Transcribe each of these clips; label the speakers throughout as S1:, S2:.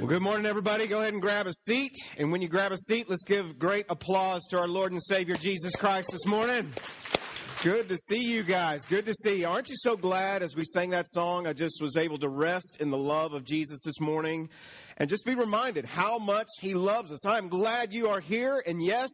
S1: Well, good morning, everybody. Go ahead and grab a seat. And when you grab a seat, let's give great applause to our Lord and Savior Jesus Christ this morning. Good to see you guys. Good to see you. Aren't you so glad as we sang that song? I just was able to rest in the love of Jesus this morning and just be reminded how much He loves us. I'm glad you are here. And yes,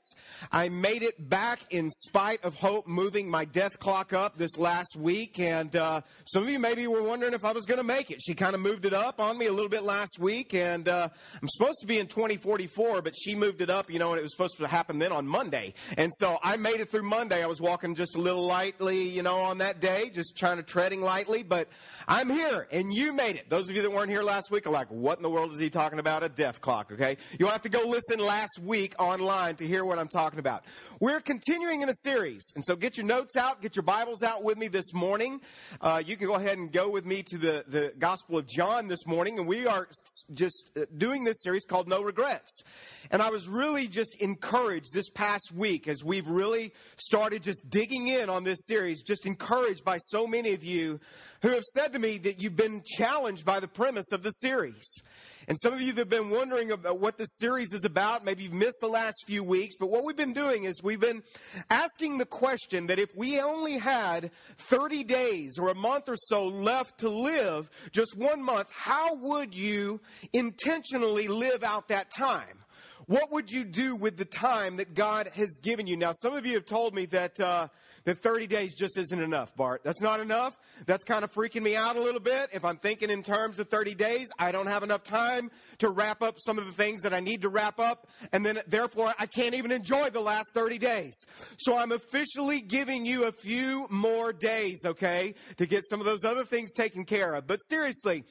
S1: I made it back in spite of hope moving my death clock up this last week. And uh, some of you maybe were wondering if I was going to make it. She kind of moved it up on me a little bit last week. And uh, I'm supposed to be in 2044, but she moved it up, you know, and it was supposed to happen then on Monday. And so I made it through Monday. I was walking just a little lightly, you know, on that day, just trying to treading lightly. But I'm here, and you made it. Those of you that weren't here last week are like, what in the world is he talking about a death clock, okay? You'll have to go listen last week online to hear what I'm talking about. We're continuing in a series, and so get your notes out, get your Bibles out with me this morning. Uh, you can go ahead and go with me to the, the Gospel of John this morning, and we are just uh, doing this series called No Regrets. And I was really just encouraged this past week as we've really started just digging in on this series, just encouraged by so many of you who have said to me that you've been challenged by the premise of the series. And some of you that have been wondering about what this series is about, maybe you've missed the last few weeks, but what we've been doing is we've been asking the question that if we only had 30 days or a month or so left to live, just one month, how would you intentionally live out that time? What would you do with the time that God has given you? Now, some of you have told me that, uh, that 30 days just isn't enough, Bart. That's not enough. That's kind of freaking me out a little bit. If I'm thinking in terms of 30 days, I don't have enough time to wrap up some of the things that I need to wrap up. And then therefore I can't even enjoy the last 30 days. So I'm officially giving you a few more days, okay, to get some of those other things taken care of. But seriously,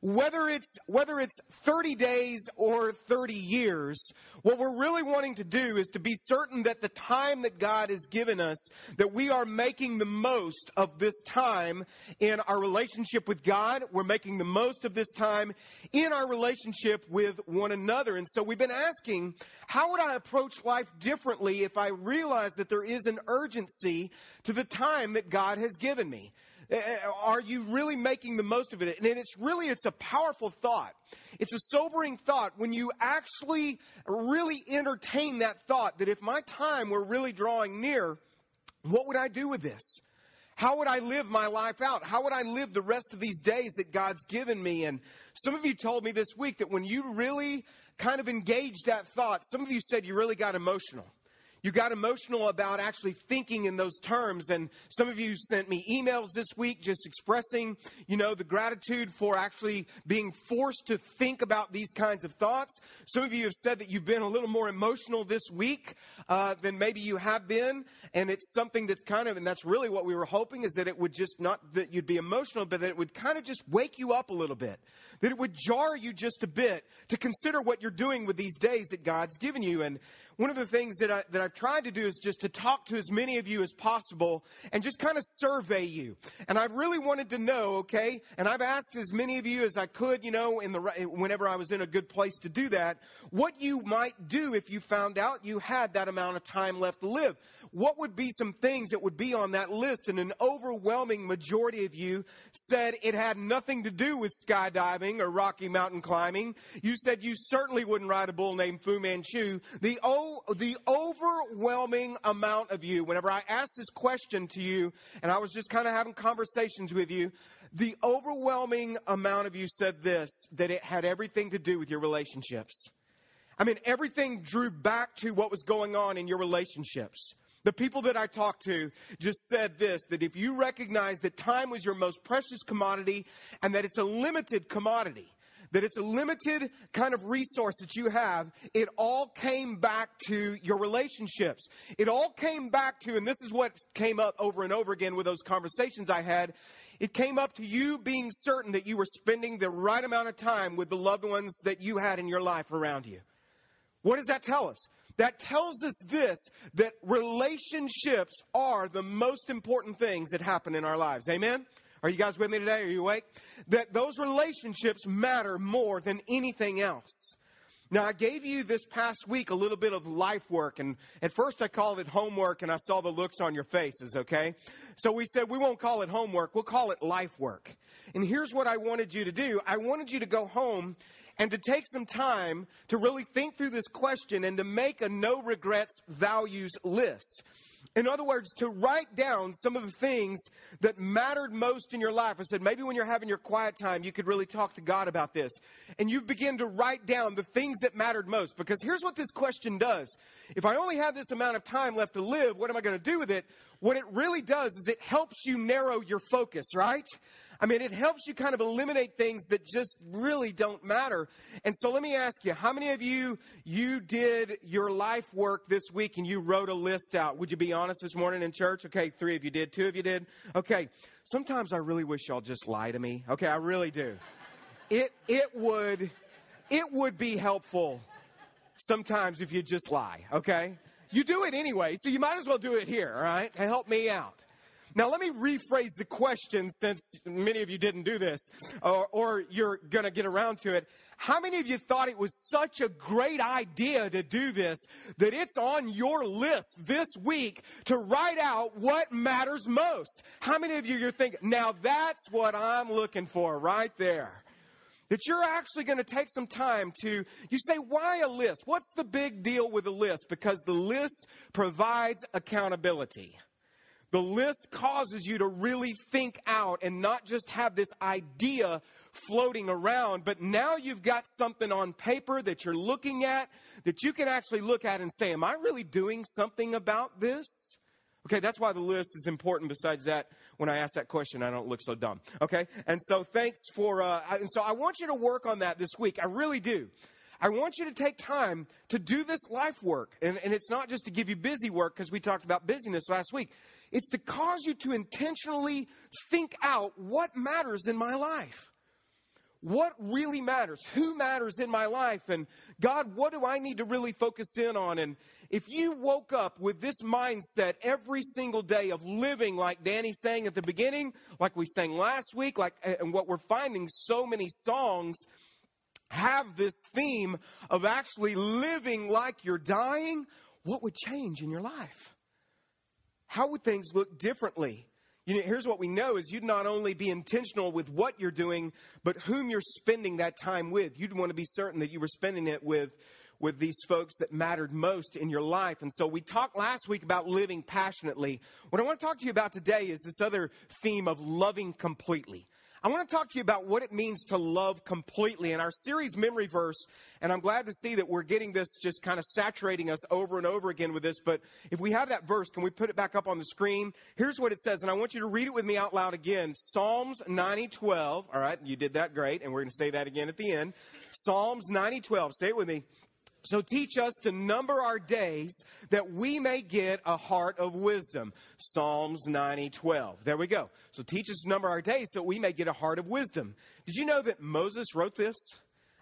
S1: whether it's whether it's 30 days or 30 years what we're really wanting to do is to be certain that the time that God has given us that we are making the most of this time in our relationship with God. We're making the most of this time in our relationship with one another. And so we've been asking how would I approach life differently if I realize that there is an urgency to the time that God has given me Eh, eh, are you really making the most of it? And it's really, it's a powerful thought. It's a sobering thought when you actually really entertain that thought that if my time were really drawing near, what would I do with this? How would I live my life out? How would I live the rest of these days that God's given me? And some of you told me this week that when you really kind of engaged that thought, some of you said you really got emotional. You got emotional about actually thinking in those terms. And some of you sent me emails this week just expressing, you know, the gratitude for actually being forced to think about these kinds of thoughts. Some of you have said that you've been a little more emotional this week uh, than maybe you have been. And it's something that's kind of, and that's really what we were hoping is that it would just not that you'd be emotional, but that it would kind of just wake you up a little bit. That it would jar you just a bit to consider what you're doing with these days that God's given you. And one of the things that, I, that I've tried to do is just to talk to as many of you as possible and just kind of survey you. And I really wanted to know, okay, and I've asked as many of you as I could, you know, in the, whenever I was in a good place to do that, what you might do if you found out you had that amount of time left to live. What would be some things that would be on that list? And an overwhelming majority of you said it had nothing to do with skydiving or Rocky Mountain climbing. You said you certainly wouldn't ride a bull named Fu Manchu. The the overwhelming amount of you, whenever I asked this question to you, and I was just kind of having conversations with you, the overwhelming amount of you said this that it had everything to do with your relationships. I mean, everything drew back to what was going on in your relationships. The people that I talked to just said this that if you recognize that time was your most precious commodity and that it's a limited commodity, that it's a limited kind of resource that you have. It all came back to your relationships. It all came back to, and this is what came up over and over again with those conversations I had. It came up to you being certain that you were spending the right amount of time with the loved ones that you had in your life around you. What does that tell us? That tells us this that relationships are the most important things that happen in our lives. Amen? Are you guys with me today? Are you awake? That those relationships matter more than anything else. Now, I gave you this past week a little bit of life work, and at first I called it homework, and I saw the looks on your faces, okay? So we said we won't call it homework, we'll call it life work. And here's what I wanted you to do I wanted you to go home and to take some time to really think through this question and to make a no regrets values list. In other words, to write down some of the things that mattered most in your life. I said, maybe when you're having your quiet time, you could really talk to God about this. And you begin to write down the things that mattered most. Because here's what this question does. If I only have this amount of time left to live, what am I going to do with it? What it really does is it helps you narrow your focus, right? I mean, it helps you kind of eliminate things that just really don't matter. And so let me ask you, how many of you, you did your life work this week and you wrote a list out? Would you be honest this morning in church? Okay, three of you did, two of you did. Okay, sometimes I really wish y'all just lie to me. Okay, I really do. It, it would, it would be helpful sometimes if you just lie, okay? You do it anyway, so you might as well do it here, all right, to help me out. Now, let me rephrase the question since many of you didn't do this, or, or you're going to get around to it. How many of you thought it was such a great idea to do this that it's on your list this week to write out what matters most? How many of you you are thinking, now that's what I'm looking for right there? That you're actually going to take some time to, you say, why a list? What's the big deal with a list? Because the list provides accountability. The list causes you to really think out and not just have this idea floating around, but now you've got something on paper that you're looking at that you can actually look at and say, Am I really doing something about this? Okay, that's why the list is important. Besides that, when I ask that question, I don't look so dumb. Okay, and so thanks for, uh, and so I want you to work on that this week. I really do. I want you to take time to do this life work. And, and it's not just to give you busy work, because we talked about busyness last week. It's to cause you to intentionally think out what matters in my life. What really matters? Who matters in my life? And God, what do I need to really focus in on? And if you woke up with this mindset every single day of living like Danny sang at the beginning, like we sang last week, like and what we're finding so many songs have this theme of actually living like you're dying, what would change in your life? How would things look differently? You know, here's what we know is you'd not only be intentional with what you're doing, but whom you're spending that time with. You'd want to be certain that you were spending it with with these folks that mattered most in your life. And so we talked last week about living passionately. What I want to talk to you about today is this other theme of loving completely. I want to talk to you about what it means to love completely. In our series memory verse, and I'm glad to see that we're getting this just kind of saturating us over and over again with this. But if we have that verse, can we put it back up on the screen? Here's what it says, and I want you to read it with me out loud again. Psalms 90:12. All right, you did that great, and we're going to say that again at the end. Psalms 90:12. Say it with me. So teach us to number our days that we may get a heart of wisdom. Psalms 90, 12. There we go. So teach us to number our days so we may get a heart of wisdom. Did you know that Moses wrote this?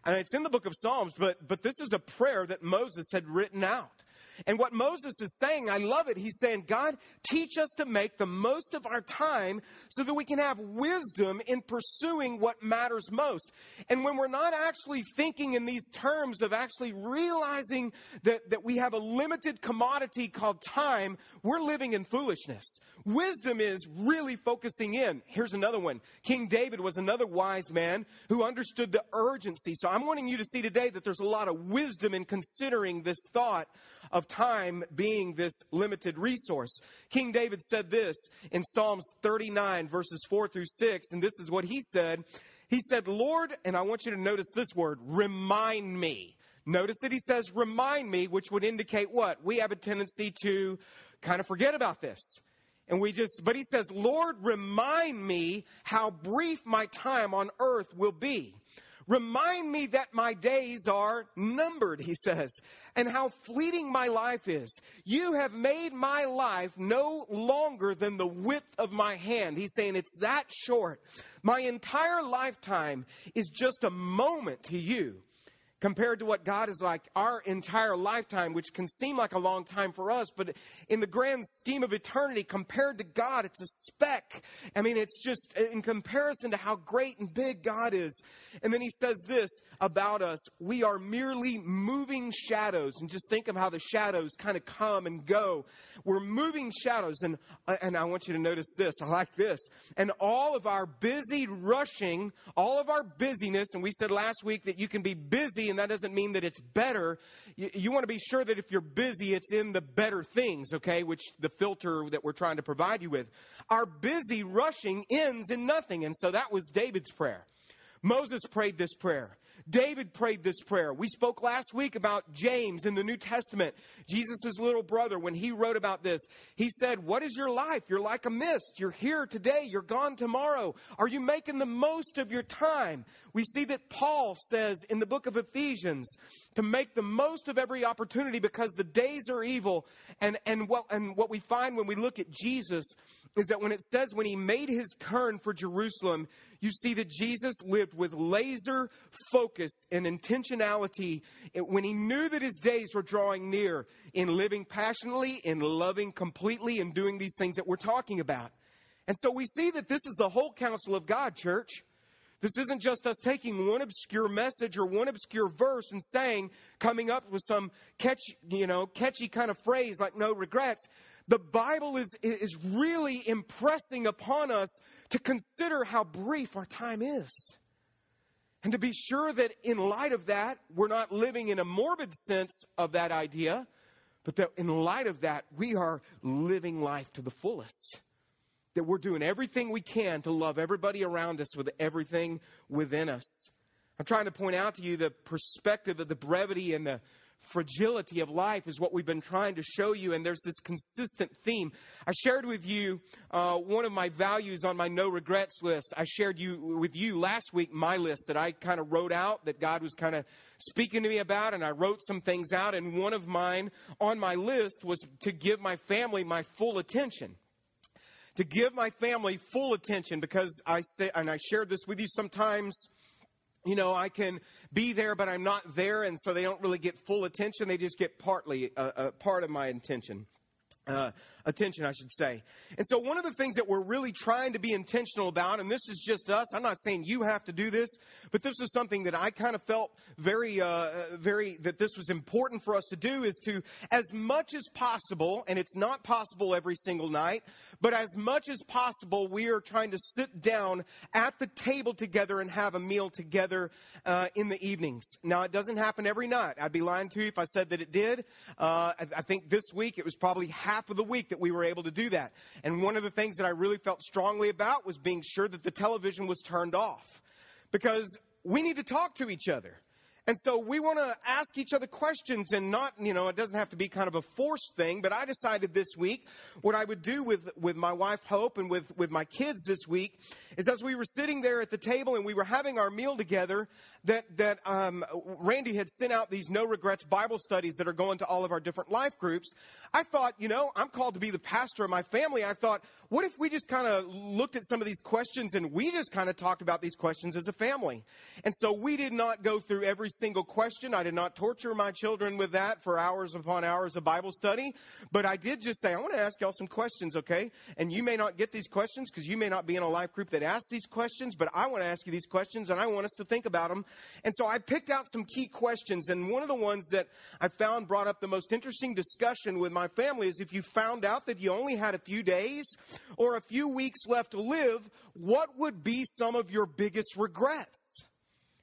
S1: I mean, it's in the book of Psalms, but, but this is a prayer that Moses had written out. And what Moses is saying, I love it. He's saying, God, teach us to make the most of our time so that we can have wisdom in pursuing what matters most. And when we're not actually thinking in these terms of actually realizing that, that we have a limited commodity called time, we're living in foolishness. Wisdom is really focusing in. Here's another one. King David was another wise man who understood the urgency. So I'm wanting you to see today that there's a lot of wisdom in considering this thought of time being this limited resource. King David said this in Psalms 39, verses 4 through 6, and this is what he said. He said, Lord, and I want you to notice this word, remind me. Notice that he says, remind me, which would indicate what? We have a tendency to kind of forget about this. And we just, but he says, Lord, remind me how brief my time on earth will be. Remind me that my days are numbered, he says, and how fleeting my life is. You have made my life no longer than the width of my hand. He's saying it's that short. My entire lifetime is just a moment to you. Compared to what God is like our entire lifetime, which can seem like a long time for us, but in the grand scheme of eternity, compared to God, it's a speck. I mean, it's just in comparison to how great and big God is. And then he says this about us we are merely moving shadows. And just think of how the shadows kind of come and go. We're moving shadows. And, uh, and I want you to notice this. I like this. And all of our busy rushing, all of our busyness, and we said last week that you can be busy and that doesn't mean that it's better. You, you want to be sure that if you're busy, it's in the better things, okay, which the filter that we're trying to provide you with. Our busy rushing ends in nothing. And so that was David's prayer. Moses prayed this prayer. David prayed this prayer. We spoke last week about James in the New Testament, Jesus' little brother, when he wrote about this. He said, What is your life? You're like a mist. You're here today. You're gone tomorrow. Are you making the most of your time? We see that Paul says in the book of Ephesians to make the most of every opportunity because the days are evil. And, and, what, and what we find when we look at Jesus is that when it says when he made his turn for Jerusalem, you see that Jesus lived with laser focus and intentionality when he knew that his days were drawing near in living passionately, in loving completely, and doing these things that we're talking about. And so we see that this is the whole counsel of God, church. This isn't just us taking one obscure message or one obscure verse and saying, coming up with some catchy, you know, catchy kind of phrase like no regrets the Bible is, is really impressing upon us to consider how brief our time is. And to be sure that in light of that, we're not living in a morbid sense of that idea, but that in light of that, we are living life to the fullest. That we're doing everything we can to love everybody around us with everything within us. I'm trying to point out to you the perspective of the brevity and the fragility of life is what we've been trying to show you, and there's this consistent theme. I shared with you uh, one of my values on my no regrets list. I shared you with you last week my list that I kind of wrote out that God was kind of speaking to me about, and I wrote some things out. And one of mine on my list was to give my family my full attention to give my family full attention because I say, and I shared this with you sometimes you know, I can be there, but I'm not there, and so they don't really get full attention. They just get partly a, part of my attention. Uh, attention, I should say. And so, one of the things that we're really trying to be intentional about, and this is just us, I'm not saying you have to do this, but this is something that I kind of felt very, uh, very, that this was important for us to do is to, as much as possible, and it's not possible every single night, but as much as possible, we are trying to sit down at the table together and have a meal together uh, in the evenings. Now, it doesn't happen every night. I'd be lying to you if I said that it did. Uh, I, I think this week it was probably half of the week that that we were able to do that. And one of the things that I really felt strongly about was being sure that the television was turned off because we need to talk to each other. And so we want to ask each other questions and not, you know, it doesn't have to be kind of a forced thing, but I decided this week what I would do with, with my wife Hope and with, with my kids this week is as we were sitting there at the table and we were having our meal together, that, that um, Randy had sent out these no regrets Bible studies that are going to all of our different life groups. I thought, you know, I'm called to be the pastor of my family. I thought, what if we just kind of looked at some of these questions and we just kind of talked about these questions as a family? And so we did not go through every single question. I did not torture my children with that for hours upon hours of Bible study. But I did just say, I want to ask y'all some questions, okay? And you may not get these questions because you may not be in a life group that asks these questions, but I want to ask you these questions and I want us to think about them and so I picked out some key questions. And one of the ones that I found brought up the most interesting discussion with my family is if you found out that you only had a few days or a few weeks left to live, what would be some of your biggest regrets?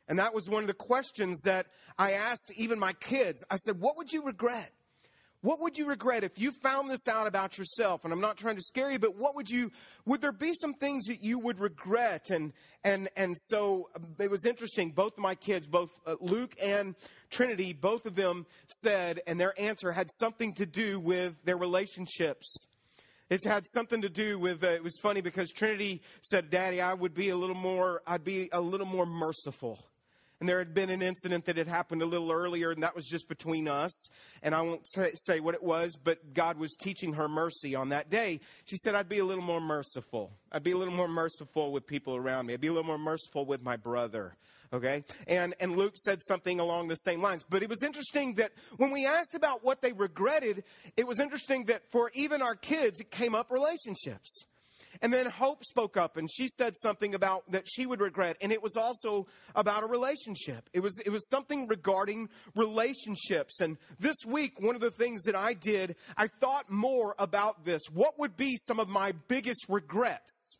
S1: And that was one of the questions that I asked even my kids. I said, What would you regret? What would you regret if you found this out about yourself? And I'm not trying to scare you, but what would you, would there be some things that you would regret? And, and, and so um, it was interesting. Both of my kids, both uh, Luke and Trinity, both of them said, and their answer had something to do with their relationships. It had something to do with, uh, it was funny because Trinity said, Daddy, I would be a little more, I'd be a little more merciful. And there had been an incident that had happened a little earlier, and that was just between us. And I won't say, say, what it was, but God was teaching her mercy on that day. She said, I'd be a little more merciful. I'd be a little more merciful with people around me. I'd be a little more merciful with my brother. Okay? And, and Luke said something along the same lines. But it was interesting that when we asked about what they regretted, it was interesting that for even our kids, it came up relationships. And then Hope spoke up and she said something about that she would regret. And it was also about a relationship. It was, it was something regarding relationships. And this week, one of the things that I did, I thought more about this. What would be some of my biggest regrets?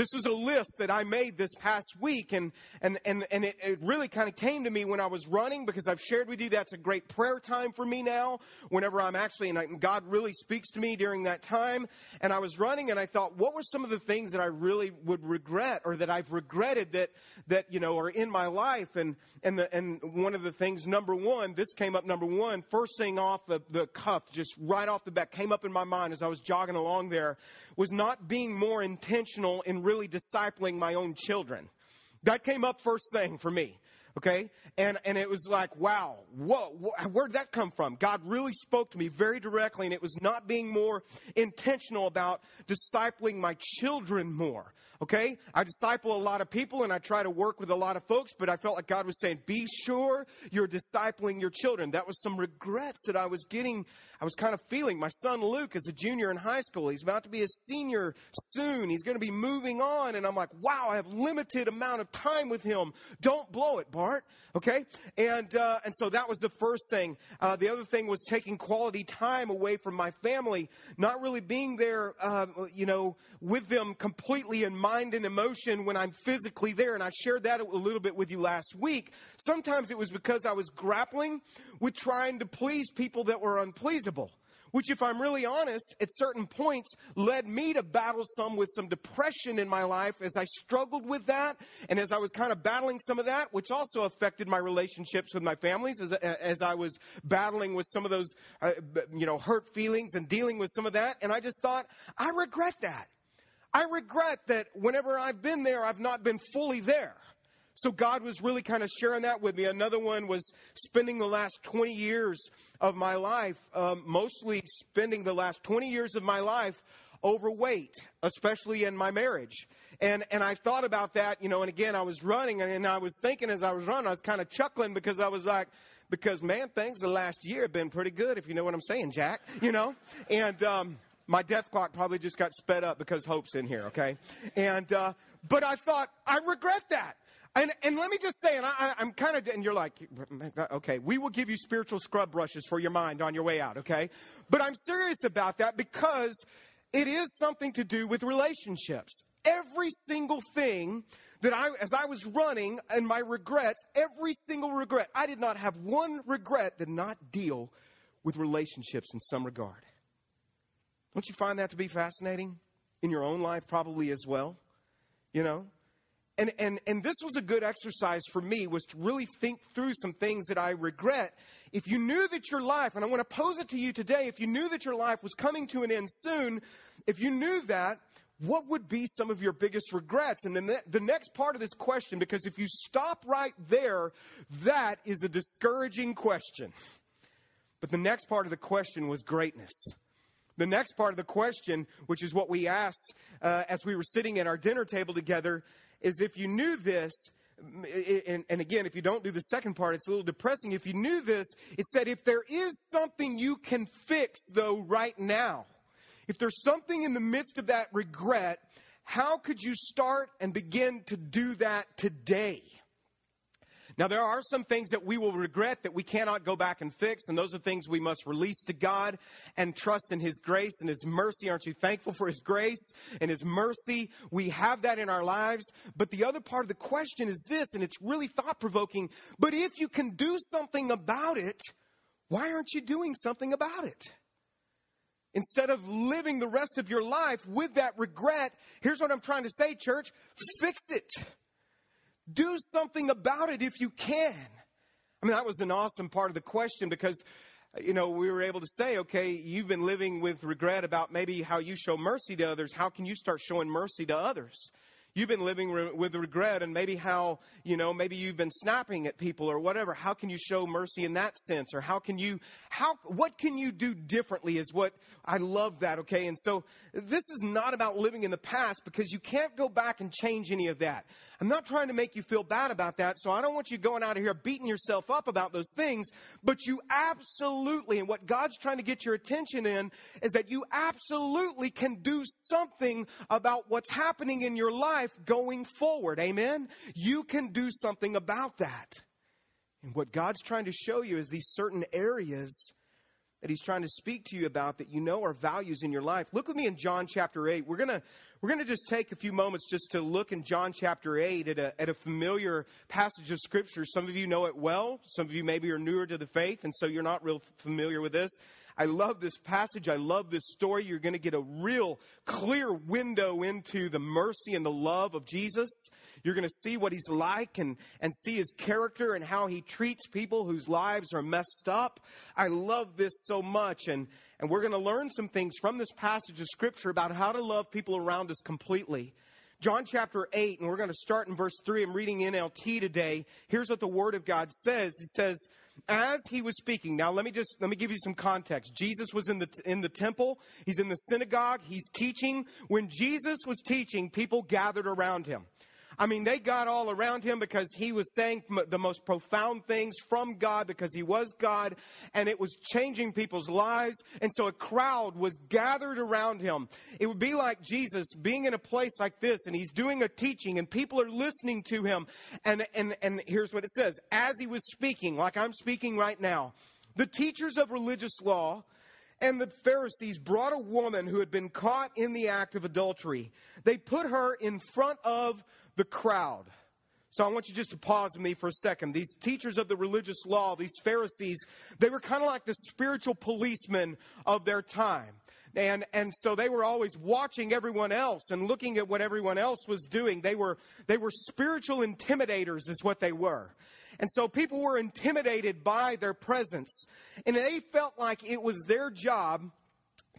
S1: This was a list that I made this past week, and, and, and, and it, it really kind of came to me when I was running because I've shared with you that's a great prayer time for me now. Whenever I'm actually, and, God really speaks to me during that time. And I was running, and I thought, what were some of the things that I really would regret or that I've regretted that, that you know, are in my life? And, and, the, and one of the things, number one, this came up number one, first thing off the, the cuff, just right off the bat, came up in my mind as I was jogging along there, was not being more intentional in really discipling my own children. That came up first thing for me. Okay? And, and it was like, wow, whoa, where'd that come from? God really spoke to me very directly, and it was not being more intentional about discipling my children more. Okay? I disciple a lot of people and I try to work with a lot of folks, but I felt like God was saying, be sure you're discipling your children. That was some regrets that I was getting I was kind of feeling my son Luke is a junior in high school. He's about to be a senior soon. He's going to be moving on. And I'm like, wow, I have limited amount of time with him. Don't blow it, Bart. Okay. And, uh, and so that was the first thing. Uh, the other thing was taking quality time away from my family, not really being there, uh, you know, with them completely in mind and emotion when I'm physically there. And I shared that a little bit with you last week. Sometimes it was because I was grappling with trying to please people that were unpleasable. Which, if I'm really honest, at certain points led me to battle some with some depression in my life as I struggled with that and as I was kind of battling some of that, which also affected my relationships with my families as, as I was battling with some of those, uh, you know, hurt feelings and dealing with some of that. And I just thought, I regret that. I regret that whenever I've been there, I've not been fully there. So God was really kind of sharing that with me. Another one was spending the last 20 years of my life, um, mostly spending the last 20 years of my life overweight, especially in my marriage. And, and I thought about that, you know, and again, I was running and I was thinking as I was running, I was kind of chuckling because I was like, because man, things the last year have been pretty good, if you know what I'm saying, Jack, you know? And, um, my death clock probably just got sped up because Hope's in here, okay? And, uh, but I thought, I regret that. And, and let me just say, and I, am kind of, and you're like, okay, we will give you spiritual scrub brushes for your mind on your way out, okay? But I'm serious about that because it is something to do with relationships. Every single thing that I, as I was running and my regrets, every single regret, I did not have one regret that not deal with relationships in some regard. Don't you find that to be fascinating in your own life, probably as well? You know, and, and, and this was a good exercise for me was to really think through some things that I regret. If you knew that your life, and I want to pose it to you today, if you knew that your life was coming to an end soon, if you knew that, what would be some of your biggest regrets? And then the, the next part of this question, because if you stop right there, that is a discouraging question. But the next part of the question was greatness. The next part of the question, which is what we asked uh, as we were sitting at our dinner table together, is if you knew this, and, and, again, if you don't do the second part, it's a little depressing. If you knew this, it said, if there is something you can fix, though, right now, if there's something in the midst of that regret, how could you start and begin to do that today? Now, there are some things that we will regret that we cannot go back and fix, and those are things we must release to God and trust in His grace and His mercy. Aren't you thankful for His grace and His mercy? We have that in our lives. But the other part of the question is this, and it's really thought provoking. But if you can do something about it, why aren't you doing something about it? Instead of living the rest of your life with that regret, here's what I'm trying to say, church fix it. Do something about it if you can. I mean, that was an awesome part of the question because, you know, we were able to say, okay, you've been living with regret about maybe how you show mercy to others. How can you start showing mercy to others? You've been living re- with regret and maybe how, you know, maybe you've been snapping at people or whatever. How can you show mercy in that sense? Or how can you, how, what can you do differently is what I love that, okay? And so this is not about living in the past because you can't go back and change any of that. I'm not trying to make you feel bad about that, so I don't want you going out of here beating yourself up about those things, but you absolutely, and what God's trying to get your attention in is that you absolutely can do something about what's happening in your life going forward. Amen? You can do something about that. And what God's trying to show you is these certain areas that he's trying to speak to you about that you know are values in your life. Look with me in John chapter 8. We're going to we're going to just take a few moments just to look in John chapter 8 at a, at a familiar passage of scripture. Some of you know it well. Some of you maybe are newer to the faith, and so you're not real familiar with this. I love this passage. I love this story. You're going to get a real clear window into the mercy and the love of Jesus. You're going to see what he's like and, and see his character and how he treats people whose lives are messed up. I love this so much. And, and we're going to learn some things from this passage of scripture about how to love people around us completely. John chapter 8, and we're going to start in verse 3. I'm reading NLT today. Here's what the Word of God says. He says, as he was speaking now let me just let me give you some context. Jesus was in the in the temple. He's in the synagogue. He's teaching. When jesus was teaching people gathered around him I mean, they got all around him because he was saying the most profound things from God because he was God and it was changing people's lives. And so a crowd was gathered around him. It would be like Jesus being in a place like this and he's doing a teaching and people are listening to him. And, and, and here's what it says. As he was speaking, like I'm speaking right now, the teachers of religious law and the Pharisees brought a woman who had been caught in the act of adultery. They put her in front of the crowd. So I want you just to pause with me for a second. These teachers of the religious law, these Pharisees, they were kind of like the spiritual policemen of their time. And, and so they were always watching everyone else and looking at what everyone else was doing. They were, they were spiritual intimidators is what they were. And so people were intimidated by their presence. And they felt like it was their job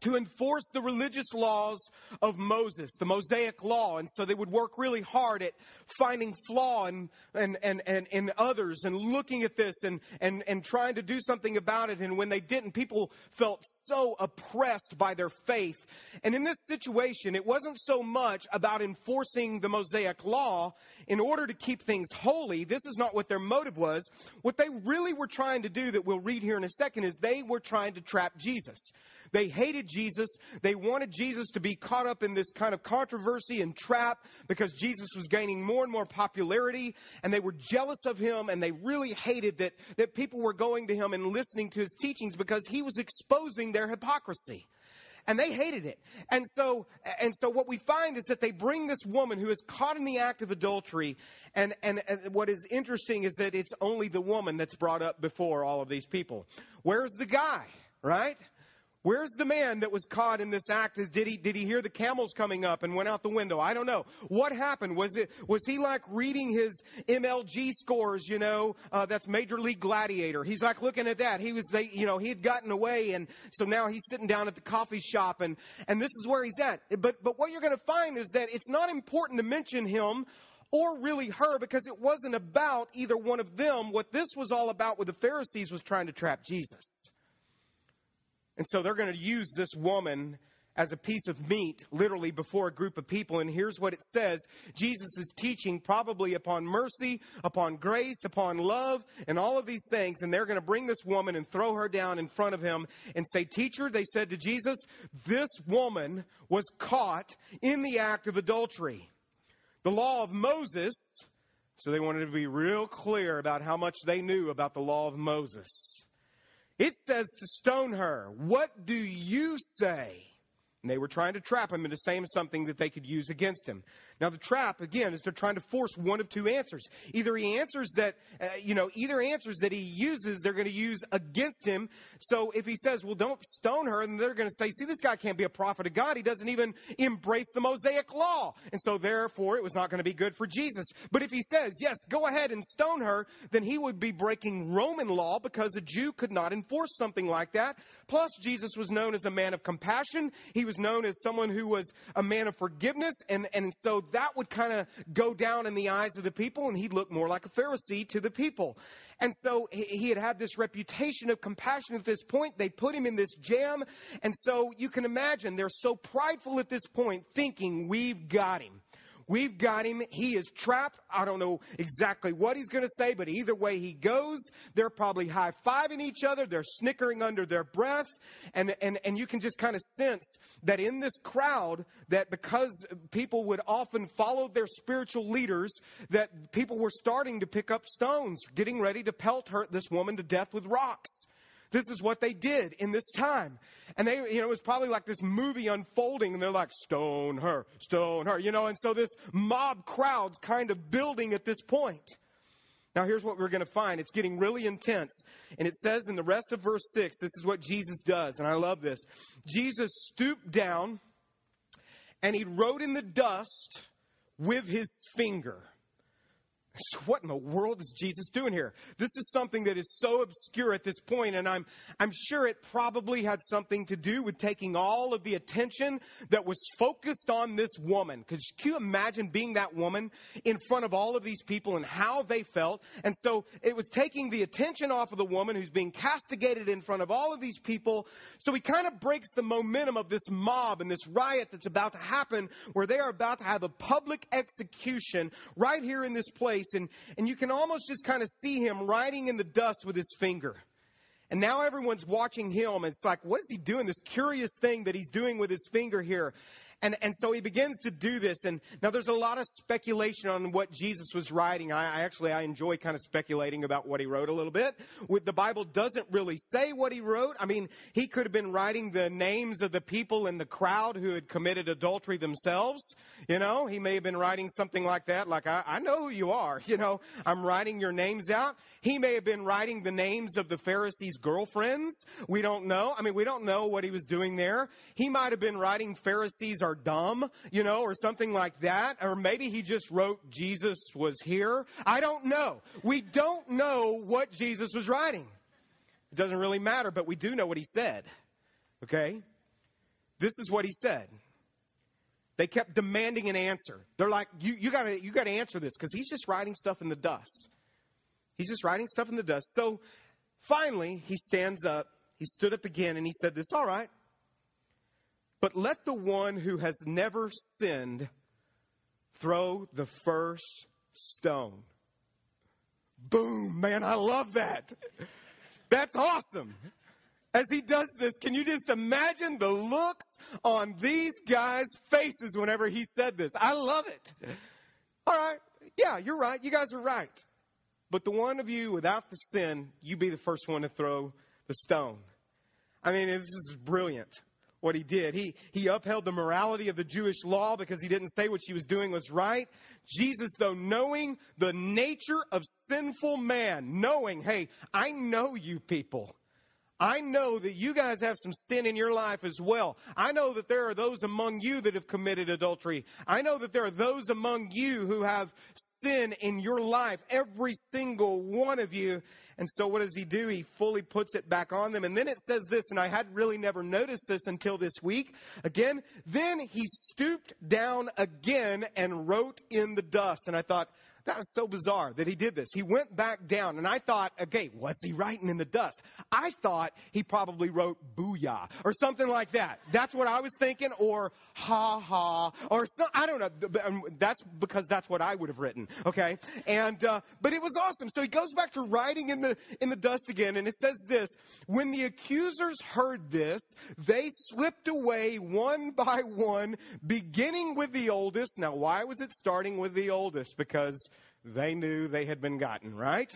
S1: to enforce the religious laws of Moses, the Mosaic law. And so they would work really hard at finding flaw in, and and and in others and looking at this and, and, and trying to do something about it. And when they didn't, people felt so oppressed by their faith. And in this situation, it wasn't so much about enforcing the Mosaic law in order to keep things holy. This is not what their motive was. What they really were trying to do, that we'll read here in a second, is they were trying to trap Jesus. They hated Jesus. They wanted Jesus to be caught up in this kind of controversy and trap because Jesus was gaining more and more popularity and they were jealous of him and they really hated that, that people were going to him and listening to his teachings because he was exposing their hypocrisy and they hated it. And so, and so what we find is that they bring this woman who is caught in the act of adultery. And, and, and, what is interesting is that it's only the woman that's brought up before all of these people. Where's the guy, right? Where's the man that was caught in this act? Did he, did he hear the camels coming up and went out the window? I don't know. What happened? Was it, was he like reading his MLG scores, you know, uh, that's Major League Gladiator? He's like looking at that. He was, they, you know, he had gotten away and so now he's sitting down at the coffee shop and, and this is where he's at. But, but what you're going to find is that it's not important to mention him or really her because it wasn't about either one of them. What this was all about with the Pharisees was trying to trap Jesus. And so they're going to use this woman as a piece of meat, literally, before a group of people. And here's what it says Jesus is teaching probably upon mercy, upon grace, upon love, and all of these things. And they're going to bring this woman and throw her down in front of him and say, Teacher, they said to Jesus, this woman was caught in the act of adultery. The law of Moses, so they wanted to be real clear about how much they knew about the law of Moses. It says to stone her. What do you say? And they were trying to trap him into saying something that they could use against him. Now, the trap, again, is they're trying to force one of two answers. Either he answers that, uh, you know, either answers that he uses, they're going to use against him. So if he says, well, don't stone her, then they're going to say, see, this guy can't be a prophet of God. He doesn't even embrace the Mosaic law. And so therefore, it was not going to be good for Jesus. But if he says, yes, go ahead and stone her, then he would be breaking Roman law because a Jew could not enforce something like that. Plus, Jesus was known as a man of compassion. He was known as someone who was a man of forgiveness, and, and so that would kind of go down in the eyes of the people, and he'd look more like a Pharisee to the people. And so he, had had this reputation of compassion at this point. They put him in this jam, and so you can imagine they're so prideful at this point, thinking, We've got him. We've got him. He is trapped. I don't know exactly what he's going to say, but either way he goes, they're probably high fiving each other. They're snickering under their breath. And, and, and you can just kind of sense that in this crowd, that because people would often follow their spiritual leaders, that people were starting to pick up stones, getting ready to pelt her, this woman to death with rocks. This is what they did in this time. And they, you know, it was probably like this movie unfolding and they're like, stone her, stone her, you know, and so this mob crowd's kind of building at this point. Now here's what we're going to find. It's getting really intense. And it says in the rest of verse 6, this is what Jesus does. And I love this. Jesus stooped down and he wrote in the dust with his finger. So what in the world is Jesus doing here? This is something that is so obscure at this point, and I'm, I'm sure it probably had something to do with taking all of the attention that was focused on this woman. Could you imagine being that woman in front of all of these people and how they felt? And so it was taking the attention off of the woman who's being castigated in front of all of these people. So he kind of breaks the momentum of this mob and this riot that's about to happen where they are about to have a public execution right here in this place and, and you can almost just kind of see him writing in the dust with his finger. And now everyone's watching him. It's like, what is he doing? This curious thing that he's doing with his finger here. And, and so he begins to do this. And now there's a lot of speculation on what Jesus was writing. I, I actually, I enjoy kind of speculating about what he wrote a little bit. With the Bible doesn't really say what he wrote. I mean, he could have been writing the names of the people in the crowd who had committed adultery themselves. You know, he may have been writing something like that, like, I, I know who you are. You know, I'm writing your names out. He may have been writing the names of the Pharisees' girlfriends. We don't know. I mean, we don't know what he was doing there. He might have been writing Pharisees are dumb, you know, or something like that. Or maybe he just wrote Jesus was here. I don't know. We don't know what Jesus was writing. It doesn't really matter, but we do know what he said. Okay? This is what he said. They kept demanding an answer. They're like, you, you gotta, you gotta answer this, because he's just writing stuff in the dust. He's just writing stuff in the dust. So finally, he stands up. He stood up again and he said this, all right. But let the one who has never sinned throw the first stone. Boom, man, I love that. That's awesome. As he does this, can you just imagine the looks on these guys' faces whenever he said this? I love it. All right. Yeah, you're right. You guys are right. But the one of you without the sin, you be the first one to throw the stone. I mean, this is brilliant what he did. He, he upheld the morality of the Jewish law because he didn't say what she was doing was right. Jesus, though, knowing the nature of sinful man, knowing, hey, I know you people. I know that you guys have some sin in your life as well. I know that there are those among you that have committed adultery. I know that there are those among you who have sin in your life, every single one of you. And so what does he do? He fully puts it back on them. And then it says this, and I had really never noticed this until this week. Again, then he stooped down again and wrote in the dust. And I thought, that was so bizarre that he did this. He went back down, and I thought, okay, what's he writing in the dust? I thought he probably wrote booyah or something like that. That's what I was thinking, or ha ha, or some, I don't know. Um, that's because that's what I would have written, okay? And, uh, but it was awesome. So he goes back to writing in the, in the dust again, and it says this When the accusers heard this, they slipped away one by one, beginning with the oldest. Now, why was it starting with the oldest? Because they knew they had been gotten, right?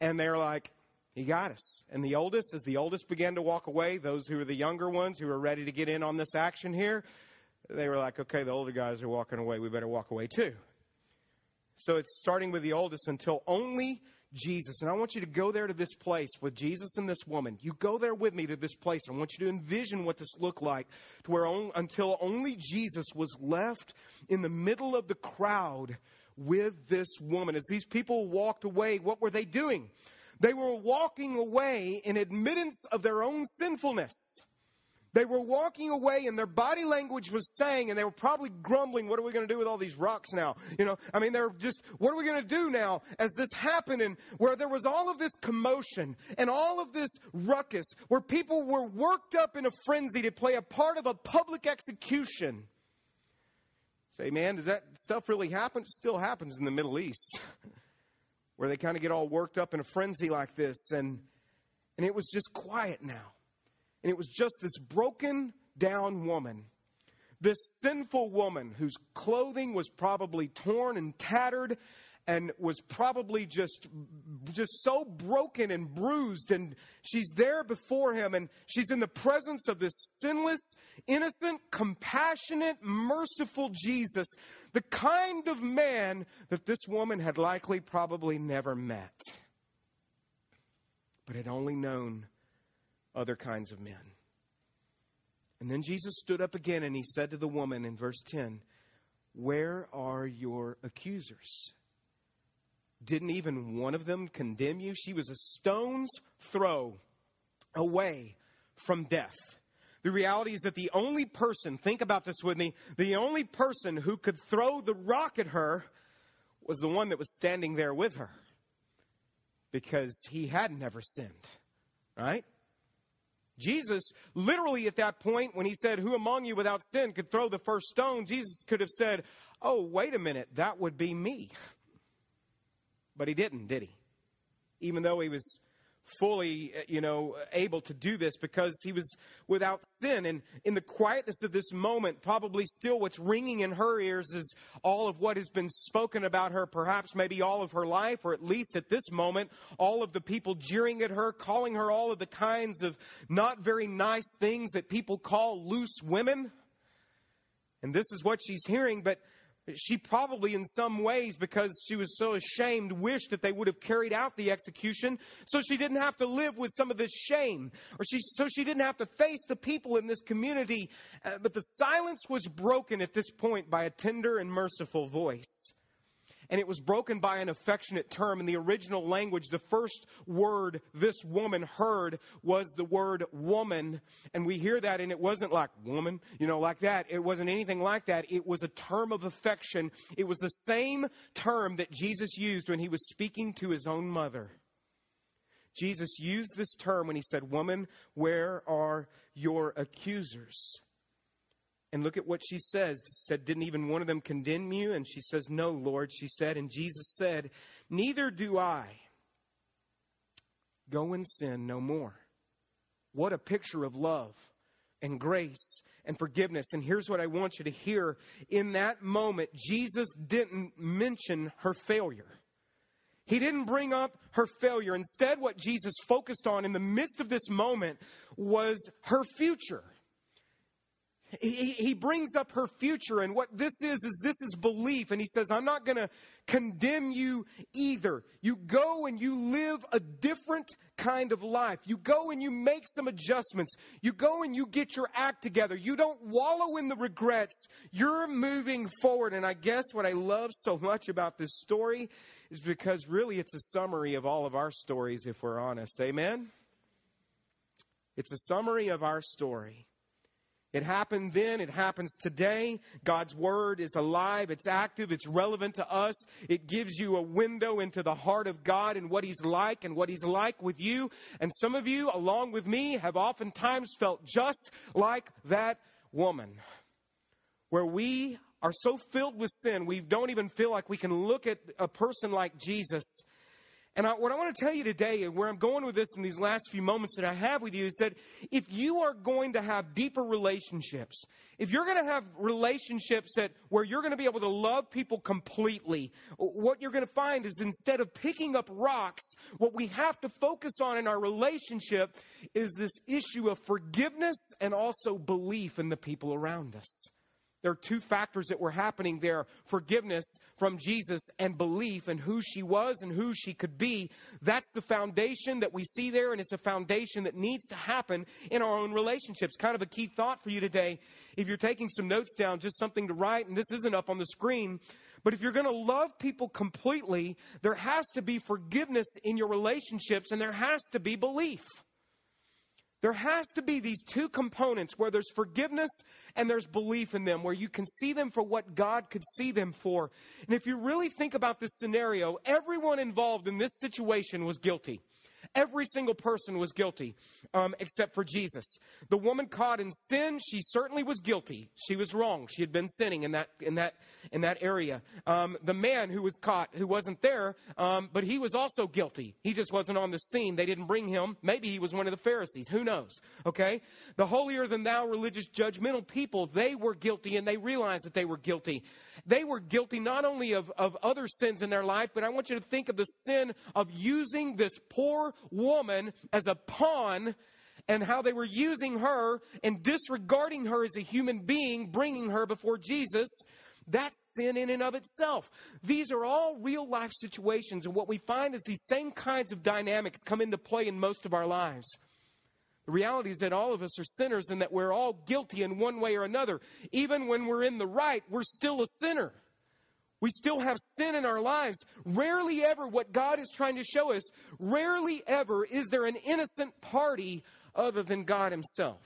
S1: And they're like, he got us. And the oldest, as the oldest began to walk away, those who were the younger ones who were ready to get in on this action here, they were like, okay, the older guys are walking away. We better walk away too. So it's starting with the oldest until only Jesus. And I want you to go there to this place with Jesus and this woman. You go there with me to this place. I want you to envision what this looked like to where on, until only Jesus was left in the middle of the crowd with this woman. As these people walked away, what were they doing? They were walking away in admittance of their own sinfulness. They were walking away and their body language was saying, and they were probably grumbling, what are we going to do with all these rocks now? You know, I mean, they're just, what are we going to do now as this happened and where there was all of this commotion and all of this ruckus, where people were worked up in a frenzy to play a part of a public execution. Say, man, does that stuff really happen? It still happens in the Middle East, where they kind of get all worked up in a frenzy like this. And, and it was just quiet now. And it was just this broken down woman, this sinful woman whose clothing was probably torn and tattered and was probably just just so broken and bruised and she's there before him and she's in the presence of this sinless innocent compassionate merciful Jesus the kind of man that this woman had likely probably never met but had only known other kinds of men. And then Jesus stood up again and he said to the woman in verse 10, Where are your accusers? Didn't even one of them condemn you? She was a stone's throw away from death. The reality is that the only person, think about this with me, the only person who could throw the rock at her was the one that was standing there with her because he had never sinned, right? Jesus, literally at that point, when he said, Who among you without sin could throw the first stone? Jesus could have said, Oh, wait a minute, that would be me. But he didn't, did he? Even though he was fully, uh, you know, able to do this because he was without sin. And in the quietness of this moment, probably still what's ringing in her ears is all of what has been spoken about her, perhaps maybe all of her life, or at least at this moment, all of the people jeering at her, calling her all of the kinds of not very nice things that people call loose women. And this is what she's hearing, but she probably, in some ways, because she was so ashamed, wished that they would have carried out the execution so she didn't have to live with some of this shame, or she, so she didn't have to face the people in this community. Uh, but the silence was broken at this point by a tender and merciful voice and it was broken by an affectionate term. In the original language, the first word this woman heard was the word woman. And we hear that, and it wasn't like woman, you know, like that. It wasn't anything like that. It was a term of affection. It was the same term that Jesus used when he was speaking to his own mother. Jesus used this term when he said, Woman, where are your accusers? And look at what she says. Said, Didn't even one of them condemn you? And she says, No, Lord, she said. And Jesus said, Neither do I. Go and sin no more. What a picture of love and grace and forgiveness. And here's what I want you to hear. In that moment, Jesus didn't mention her failure. He didn't bring up her failure. Instead, what Jesus focused on in the midst of this moment was her future he, he brings up her future and what this is is this is belief. And he says i'm not going to condemn you either. You go and you live a different kind of life. You go and you make some adjustments. You go and you get your act together. You don't wallow in the regrets. You're moving forward. And i guess what i love so much about this story is because really it's a summary of all of our stories if we're honest. Amen? It's a summary of our story it happened then, it happens today. God's Word is alive, it's active, it's relevant to us. It gives you a window into the heart of God and what He's like and what He's like with you. And some of you, along with me, have oftentimes felt just like that woman, where we are so filled with sin, we don't even feel like we can look at a person like Jesus and I, what I want to tell you today, and where I'm going with this in these last few moments that I have with you, is that if you are going to have deeper relationships, if you're going to have relationships that where you're going to be able to love people completely, what you're going to find is instead of picking up rocks, what we have to focus on in our relationship is this issue of forgiveness and also belief in the people around us. There are two factors that were happening there forgiveness from Jesus and belief in who she was and who she could be. That's the foundation that we see there, and it's a foundation that needs to happen in our own relationships. Kind of a key thought for you today. If you're taking some notes down, just something to write, and this isn't up on the screen, but if you're going to love people completely, there has to be forgiveness in your relationships, and there has to be belief. There has to be these two components where there's forgiveness and there's belief in them, where you can see them for what God could see them for. And if you really think about this scenario, everyone involved in this situation was guilty. Every single person was guilty, um, except for Jesus. The woman caught in sin, she certainly was guilty. She was wrong. She had been sinning in that in that in that area. Um, the man who was caught, who wasn't there, um, but he was also guilty. He just wasn't on the scene. They didn't bring him. Maybe he was one of the Pharisees. Who knows? Okay. The holier than thou religious judgmental people, they were guilty, and they realized that they were guilty. They were guilty not only of, of other sins in their life, but I want you to think of the sin of using this poor woman as a pawn and how they were using her and disregarding her as a human being, bringing her before Jesus. That's sin in and of itself. These are all real life situations, and what we find is these same kinds of dynamics come into play in most of our lives. The reality is that all of us are sinners and that we're all guilty in one way or another. Even when we're in the right, we're still a sinner. We still have sin in our lives. Rarely ever, what God is trying to show us, rarely ever is there an innocent party other than God Himself.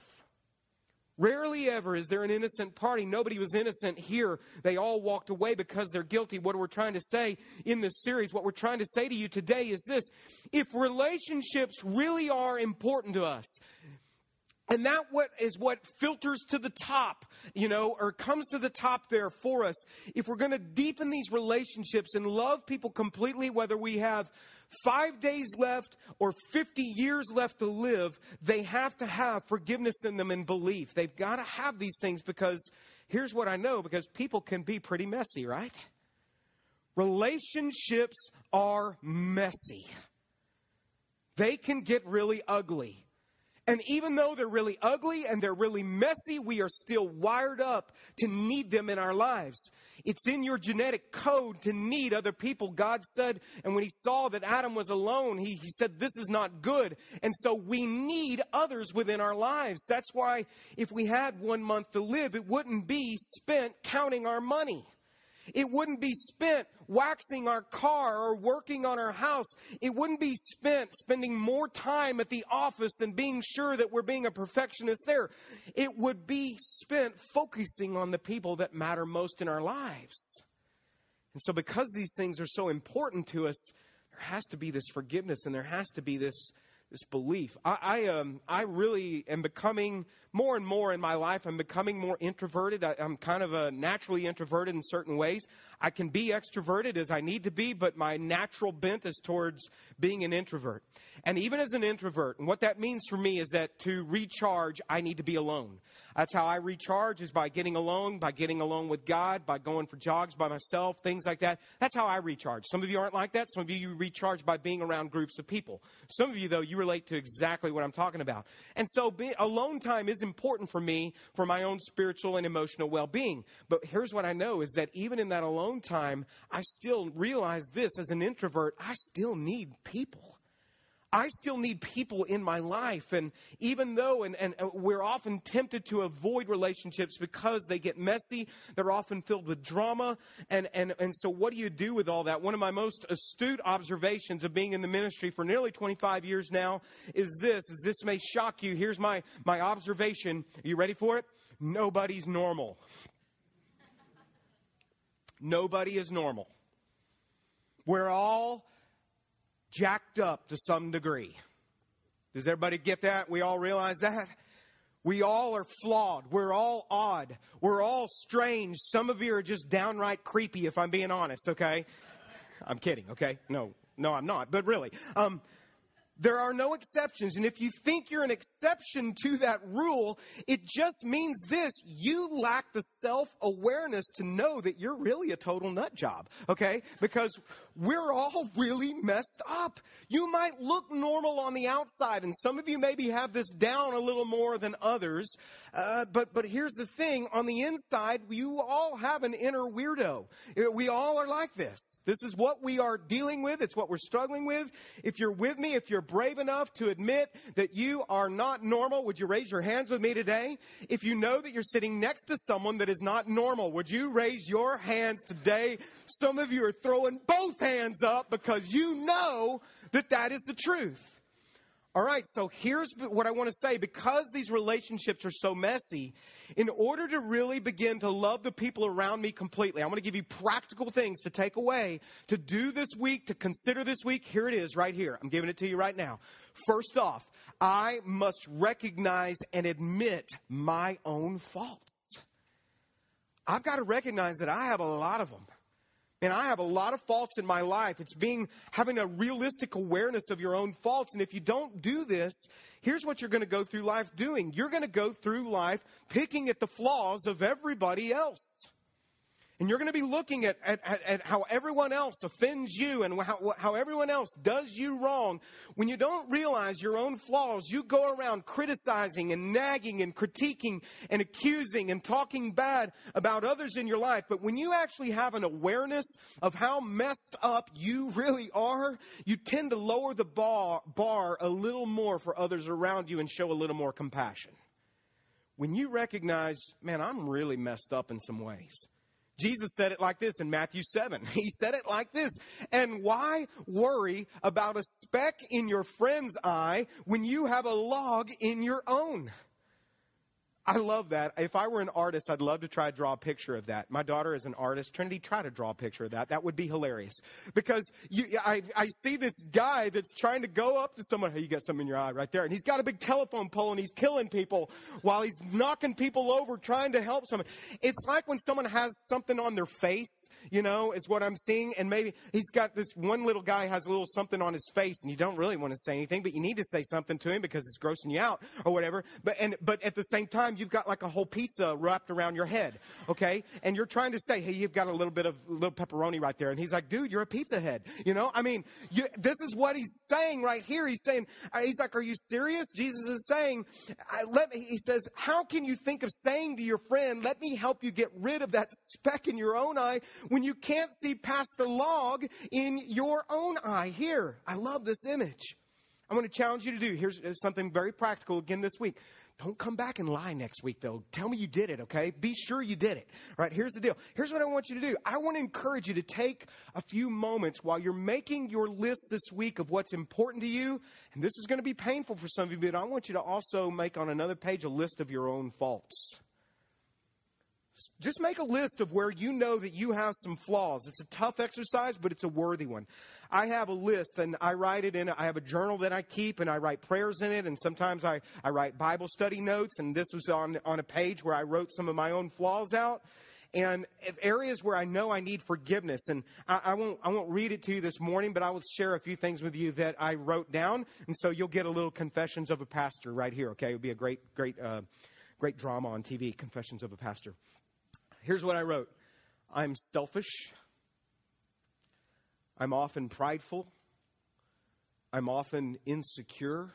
S1: Rarely ever is there an innocent party. Nobody was innocent here. They all walked away because they're guilty. What we're trying to say in this series, what we're trying to say to you today is this. If relationships really are important to us, and that what is what filters to the top, you know, or comes to the top there for us. If we're going to deepen these relationships and love people completely, whether we have five days left or 50 years left to live, they have to have forgiveness in them and belief. They've got to have these things because here's what I know because people can be pretty messy, right? Relationships are messy. They can get really ugly. And even though they're really ugly and they're really messy, we are still wired up to need them in our lives. It's in your genetic code to need other people. God said, and when He saw that Adam was alone, He, he said, This is not good. And so we need others within our lives. That's why if we had one month to live, it wouldn't be spent counting our money. It wouldn't be spent waxing our car or working on our house. It wouldn't be spent spending more time at the office and being sure that we're being a perfectionist there. It would be spent focusing on the people that matter most in our lives. And so, because these things are so important to us, there has to be this forgiveness and there has to be this, this belief. I, I, um, I really am becoming more and more in my life, I'm becoming more introverted. I, am kind of a naturally introverted in certain ways. I can be extroverted as I need to be, but my natural bent is towards being an introvert. And even as an introvert, and what that means for me is that to recharge, I need to be alone. That's how I recharge is by getting alone, by getting alone with God, by going for jogs by myself, things like that. That's how I recharge. Some of you aren't like that. Some of you, you recharge by being around groups of people. Some of you, though, you relate to exactly what I'm talking about. And so be, alone time is important for me for my own spiritual and emotional well-being. But here's what I know is that even in that alone time, I still realize this as an introvert, I still need people. I still need people in my life. And even though, and, and we're often tempted to avoid relationships because they get messy, they're often filled with drama. And, and, and so, what do you do with all that? One of my most astute observations of being in the ministry for nearly 25 years now is this, is this may shock you. Here's my, my observation. Are you ready for it? Nobody's normal. Nobody is normal. We're all jacked up to some degree. Does everybody get that? We all realize that? We all are flawed. We're all odd. We're all strange. Some of you are just downright creepy, if I'm being honest, okay? I'm kidding, okay? No, no, I'm not, but really. Um, there are no exceptions. And if you think you're an exception to that rule, it just means this. You lack the self awareness to know that you're really a total nut job. Okay? Because we're all really messed up. You might look normal on the outside, and some of you maybe have this down a little more than others. Uh, but, but here's the thing on the inside, you all have an inner weirdo. We all are like this. This is what we are dealing with, it's what we're struggling with. If you're with me, if you're brave enough to admit that you are not normal, would you raise your hands with me today? If you know that you're sitting next to someone that is not normal, would you raise your hands today? Some of you are throwing both hands up because you know that that is the truth. All right, so here's what I want to say. Because these relationships are so messy, in order to really begin to love the people around me completely, I'm going to give you practical things to take away, to do this week, to consider this week. Here it is, right here. I'm giving it to you right now. First off, I must recognize and admit my own faults. I've got to recognize that I have a lot of them. And I have a lot of faults in my life. It's being having a realistic awareness of your own faults. And if you don't do this, here's what you're going to go through life doing. You're going to go through life picking at the flaws of everybody else. And you're going to be looking at, at, at, how everyone else offends you and how, how everyone else does you wrong. When you don't realize your own flaws, you go around criticizing and nagging and critiquing and accusing and talking bad about others in your life. But when you actually have an awareness of how messed up you really are, you tend to lower the bar, bar a little more for others around you and show a little more compassion. When you recognize, man, I'm really messed up in some ways. Jesus said it like this in Matthew 7. He said it like this. And why worry about a speck in your friend's eye when you have a log in your own? I love that. If I were an artist, I'd love to try to draw a picture of that. My daughter is an artist. Trinity, try to draw a picture of that. That would be hilarious. Because you, I, I see this guy that's trying to go up to someone. Hey, you got something in your eye right there. And he's got a big telephone pole and he's killing people while he's knocking people over trying to help someone. It's like when someone has something on their face, you know, is what I'm seeing. And maybe he's got this one little guy has a little something on his face and you don't really want to say anything, but you need to say something to him because it's grossing you out or whatever. But, and, but at the same time, time you've got like a whole pizza wrapped around your head, okay? And you're trying to say, hey, you've got a little bit of little pepperoni right there. And he's like, dude, you're a pizza head. You know, I mean, you, this is what he's saying right here. He's saying, uh, he's like, are you serious? Jesus is saying, let me, he says, how can you think of saying to your friend, let me help you get rid of that speck in your own eye when you can't see past the log in your own eye? Here, I love this image. I'm going to challenge you to do. Here's uh, something very practical again this week. Don't come back and lie next week, though. Tell me you did it, okay? Be sure you did it. Right, here's the deal. Here's what I want you to do. I want to encourage you to take a few moments while you're making your list this week of what's important to you. And this is going to be painful for some of you, but I want you to also make on another page a list of your own faults. Just make a list of where you know that you have some flaws. It's a tough exercise, but it's a worthy one. I have a list and I write it in. I have a journal that I keep and I write prayers in it. And sometimes I, I write Bible study notes. And this was on, on a page where I wrote some of my own flaws out and areas where I know I need forgiveness. And I, I, won't I won't read it to you this morning, but I will share a few things with you that I wrote down, and so you'll get a little confessions of a pastor right here. Okay, it'll be a great great uh, great drama on TV. Confessions of a pastor. Here's what I wrote I'm selfish. I'm often prideful. I'm often insecure.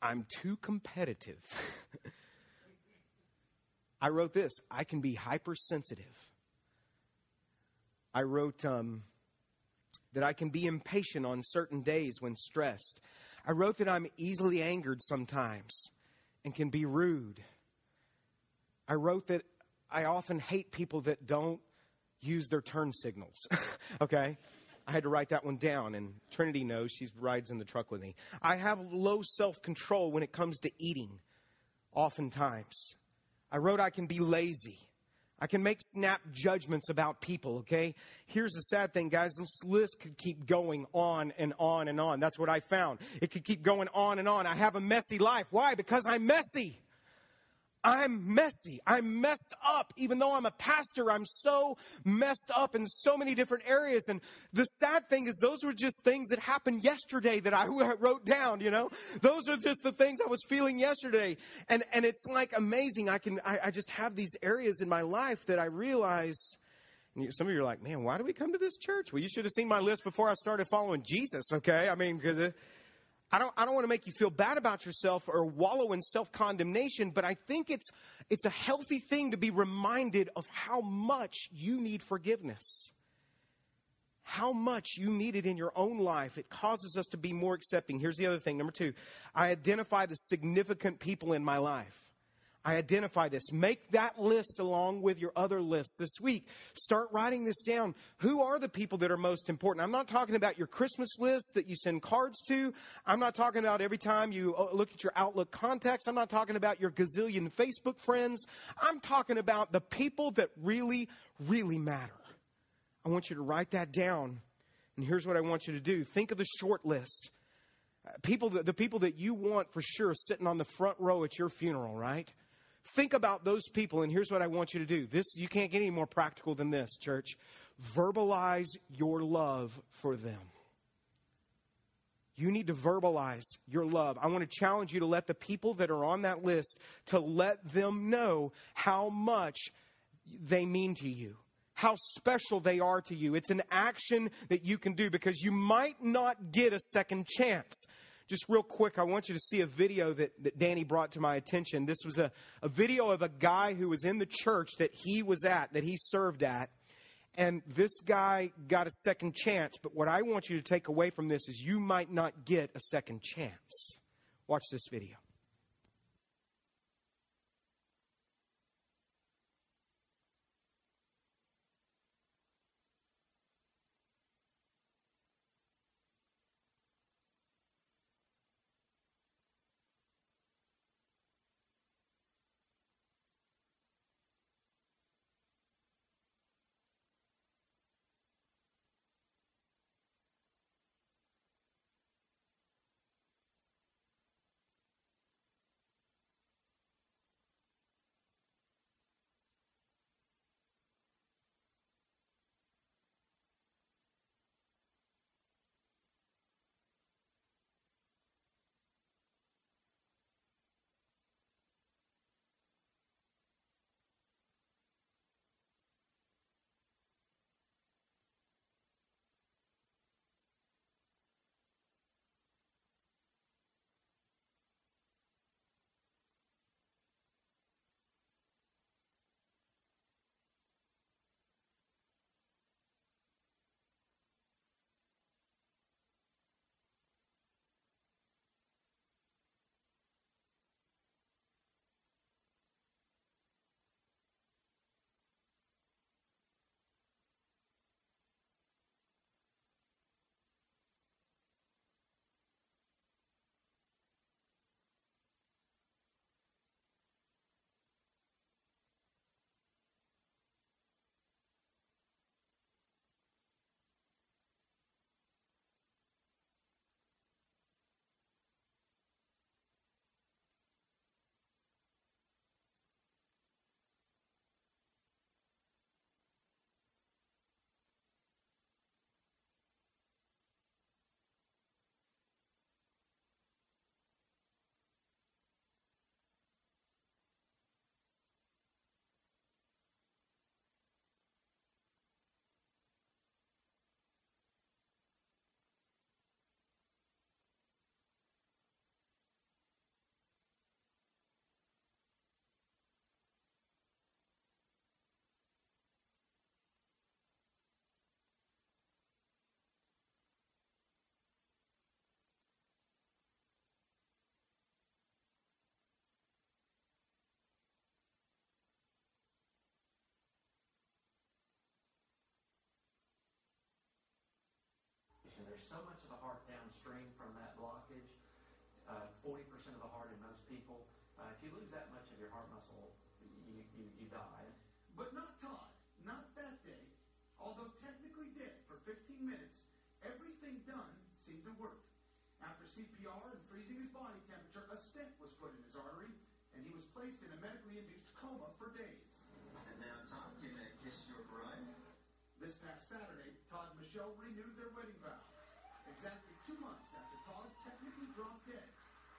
S1: I'm too competitive. I wrote this I can be hypersensitive. I wrote um, that I can be impatient on certain days when stressed. I wrote that I'm easily angered sometimes and can be rude. I wrote that I often hate people that don't use their turn signals. okay? I had to write that one down, and Trinity knows she rides in the truck with me. I have low self control when it comes to eating, oftentimes. I wrote I can be lazy. I can make snap judgments about people, okay? Here's the sad thing, guys. This list could keep going on and on and on. That's what I found. It could keep going on and on. I have a messy life. Why? Because I'm messy. I'm messy. I'm messed up. Even though I'm a pastor, I'm so messed up in so many different areas. And the sad thing is, those were just things that happened yesterday that I wrote down, you know? Those are just the things I was feeling yesterday. And, and it's like amazing. I can, I, I just have these areas in my life that I realize. Some of you are like, man, why do we come to this church? Well, you should have seen my list before I started following Jesus, okay? I mean, because I don't, I don't want to make you feel bad about yourself or wallow in self condemnation, but I think it's, it's a healthy thing to be reminded of how much you need forgiveness. How much you need it in your own life. It causes us to be more accepting. Here's the other thing. Number two, I identify the significant people in my life. I identify this. Make that list along with your other lists this week. Start writing this down. Who are the people that are most important? I'm not talking about your Christmas list that you send cards to. I'm not talking about every time you uh, look at your Outlook contacts. I'm not talking about your gazillion Facebook friends. I'm talking about the people that really, really matter. I want you to write that down. And here's what I want you to do think of the short list. Uh, people the people that you want for sure sitting on the front row at your funeral, right? Think about those people, and here's what I want you to do. This you can't get any more practical than this, church. Verbalize your love for them. You need to verbalize your love. I want to challenge you to let the people that are on that list to let them know how much they mean to you how special they are to you. It's an action that you can do because you might not get a second chance just real quick, I want you to see a video that, that Danny brought to my attention. This was a, a video of a guy who was in the church that he was at, that he served at. And this guy got a second chance. But what I want you to take away from this is you might not get a second chance. Watch this video.
S2: There's so much of the heart downstream from that blockage. Uh, 40% of the heart in most people. Uh, if you lose that much of your heart muscle, you, you, you die.
S3: But not Todd. Not that day. Although technically dead for 15 minutes, everything done seemed to work. After CPR and freezing his body temperature, a stent was put in his artery, and he was placed in a medically induced coma for days.
S4: And now, Todd, can I kiss your bride?
S3: This past Saturday, Todd and Michelle renewed their wedding vows. Exactly two months after Todd technically dropped dead,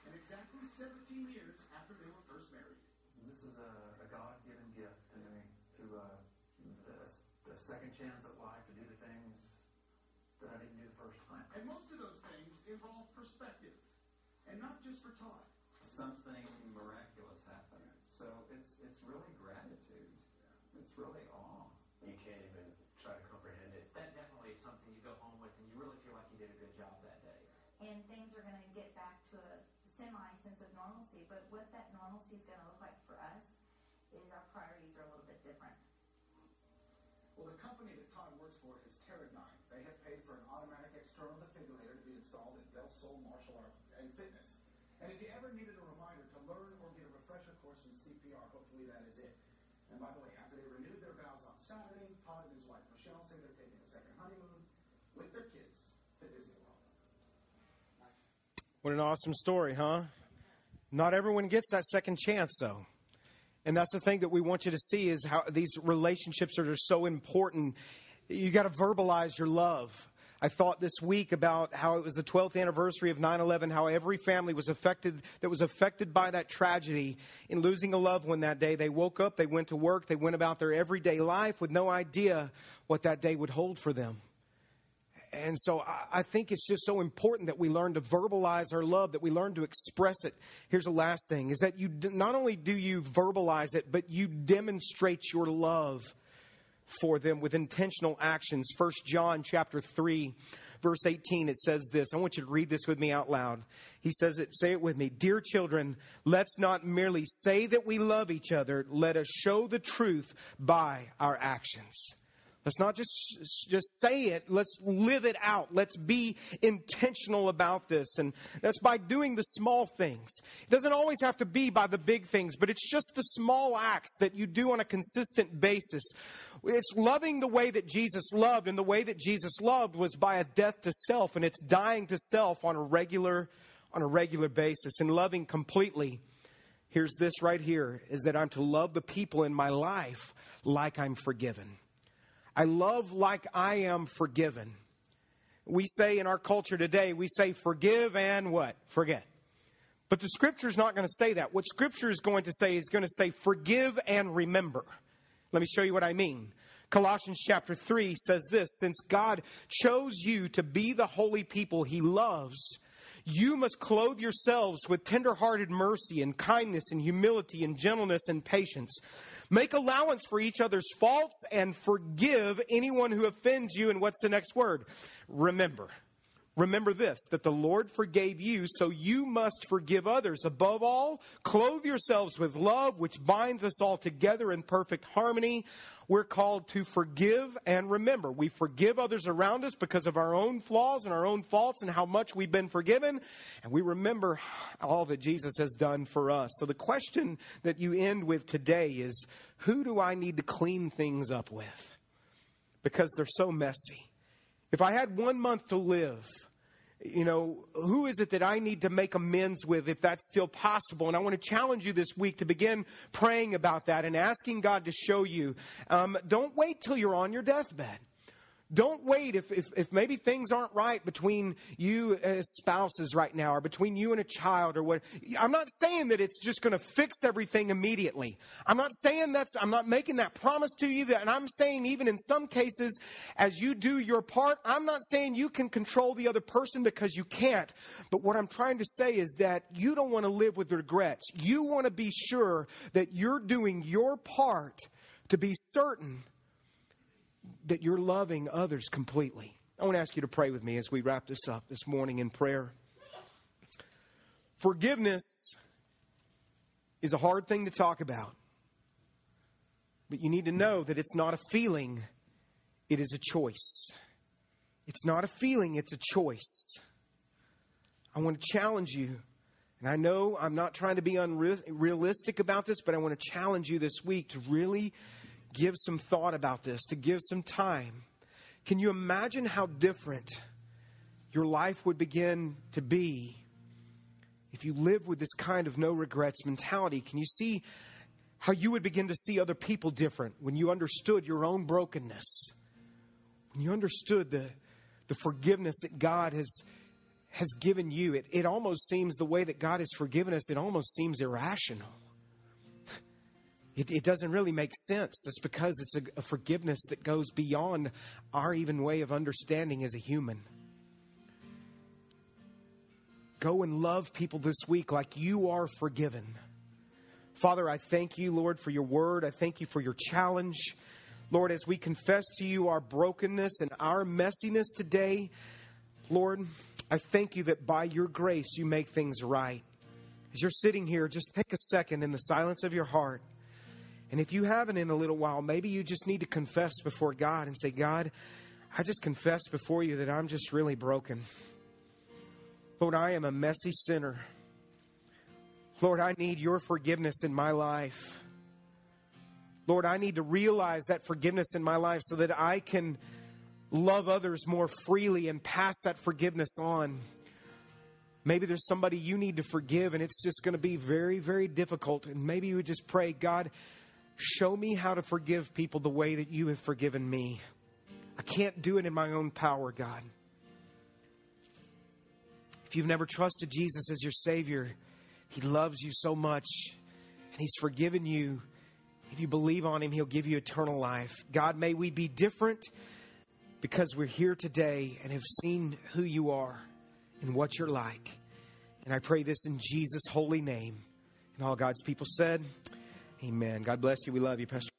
S3: and exactly 17 years after they were first married.
S2: This is a, a God-given gift to me, to uh, a, a second chance at life to do the things that I didn't do the first time.
S3: And most of those things involve perspective, and not just for Todd.
S4: Something miraculous happened. So it's it's really gratitude. It's really awe.
S5: You can't even try to comprehend it.
S2: That definitely is something you go home with and you really feel like you did a good job that day.
S6: And things are going to get back to a semi sense of normalcy. But what that normalcy is going to look like for us is our priorities are a little bit different.
S3: Well, the company that Todd works for is Teradyne. They have paid for an automatic external defibrillator to be installed at Del Sol Martial Arts and Fitness. And if you ever needed a reminder to learn or get a refresher course in CPR, hopefully that is it. And by the way, after they renewed their vows on Saturday, Todd and his wife Michelle say they're taking a second honeymoon with their kids to Disney World.
S1: What an awesome story, huh? Not everyone gets that second chance, though. And that's the thing that we want you to see is how these relationships are so important. You got to verbalize your love. I thought this week about how it was the 12th anniversary of 9 11, how every family was affected, that was affected by that tragedy in losing a loved one that day. They woke up, they went to work, they went about their everyday life with no idea what that day would hold for them. And so I, think it's just so important that we learn to verbalize our love, that we learn to express it. Here's the last thing is that you not only do you verbalize it, but you demonstrate your love for them with intentional actions. First John chapter 3 verse 18 it says this. I want you to read this with me out loud. He says it say it with me. Dear children, let's not merely say that we love each other, let us show the truth by our actions. Let's not just just say it. Let's live it out. Let's be intentional about this, and that's by doing the small things. It doesn't always have to be by the big things, but it's just the small acts that you do on a consistent basis. It's loving the way that Jesus loved, and the way that Jesus loved was by a death to self, and it's dying to self on a regular on a regular basis and loving completely. Here's this right here: is that I'm to love the people in my life like I'm forgiven. I love like I am forgiven. We say in our culture today, we say forgive and what? Forget. But the scripture is not going to say that. What scripture is going to say is going to say forgive and remember. Let me show you what I mean. Colossians chapter 3 says this Since God chose you to be the holy people he loves, you must clothe yourselves with tenderhearted mercy and kindness and humility and gentleness and patience. Make allowance for each other's faults and forgive anyone who offends you. And what's the next word? Remember. Remember this that the Lord forgave you, so you must forgive others. Above all, clothe yourselves with love, which binds us all together in perfect harmony. We're called to forgive and remember. We forgive others around us because of our own flaws and our own faults and how much we've been forgiven. And we remember all that Jesus has done for us. So the question that you end with today is who do I need to clean things up with? Because they're so messy. If I had one month to live, you know, who is it that I need to make amends with if that's still possible? And I want to challenge you this week to begin praying about that and asking God to show you. Um, don't wait till you're on your deathbed. Don't wait if, if, if, maybe things aren't right between you as spouses right now or between you and a child or what. I'm not saying that it's just going to fix everything immediately. I'm not saying that's, I'm not making that promise to you that, and I'm saying even in some cases, as you do your part, I'm not saying you can control the other person because you can't. But what I'm trying to say is that you don't want to live with regrets. You want to be sure that you're doing your part to be certain that you're loving others completely. I want to ask you to pray with me as we wrap this up this morning in prayer. Forgiveness is a hard thing to talk about, but you need to know that it's not a feeling, it is a choice. It's not a feeling, it's a choice. I want to challenge you. And I know I'm not trying to be unrealistic about this, but I want to challenge you this week to really give some thought about this, to give some time. Can you imagine how different your life would begin to be if you live with this kind of no regrets mentality? Can you see how you would begin to see other people different when you understood your own brokenness? When you understood the, the forgiveness that God has, has given you, it, it almost seems the way that God has forgiven us, it almost seems irrational. It, it, doesn't really make sense. That's because it's a, a forgiveness that goes beyond our even way of understanding as a human. Go and love people this week like you are forgiven. Father, I thank you, Lord, for your word. I thank you for your challenge. Lord, as we confess to you our brokenness and our messiness today, Lord, I thank you that by your grace you make things right. As you're sitting here, just take a second in the silence of your heart And if you haven't in a little while, maybe you just need to confess before God and say, God, I just confess before you that I'm just really broken. Lord, I am a messy sinner. Lord, I need your forgiveness in my life. Lord, I need to realize that forgiveness in my life so that I can love others more freely and pass that forgiveness on. Maybe there's somebody you need to forgive, and it's just going to be very, very difficult. And maybe you would just pray, God, show me how to forgive people the way that you have forgiven me. I can't do it in my own power, God. If you've never trusted Jesus as your Savior, He loves you so much, and He's forgiven you. If you believe on Him, He'll give you eternal life. God, may we be different because we're here today and have seen who you are and what you're like. And I pray this in Jesus' holy name. And all God's people said, Amen. God bless you. We love you, Pastor.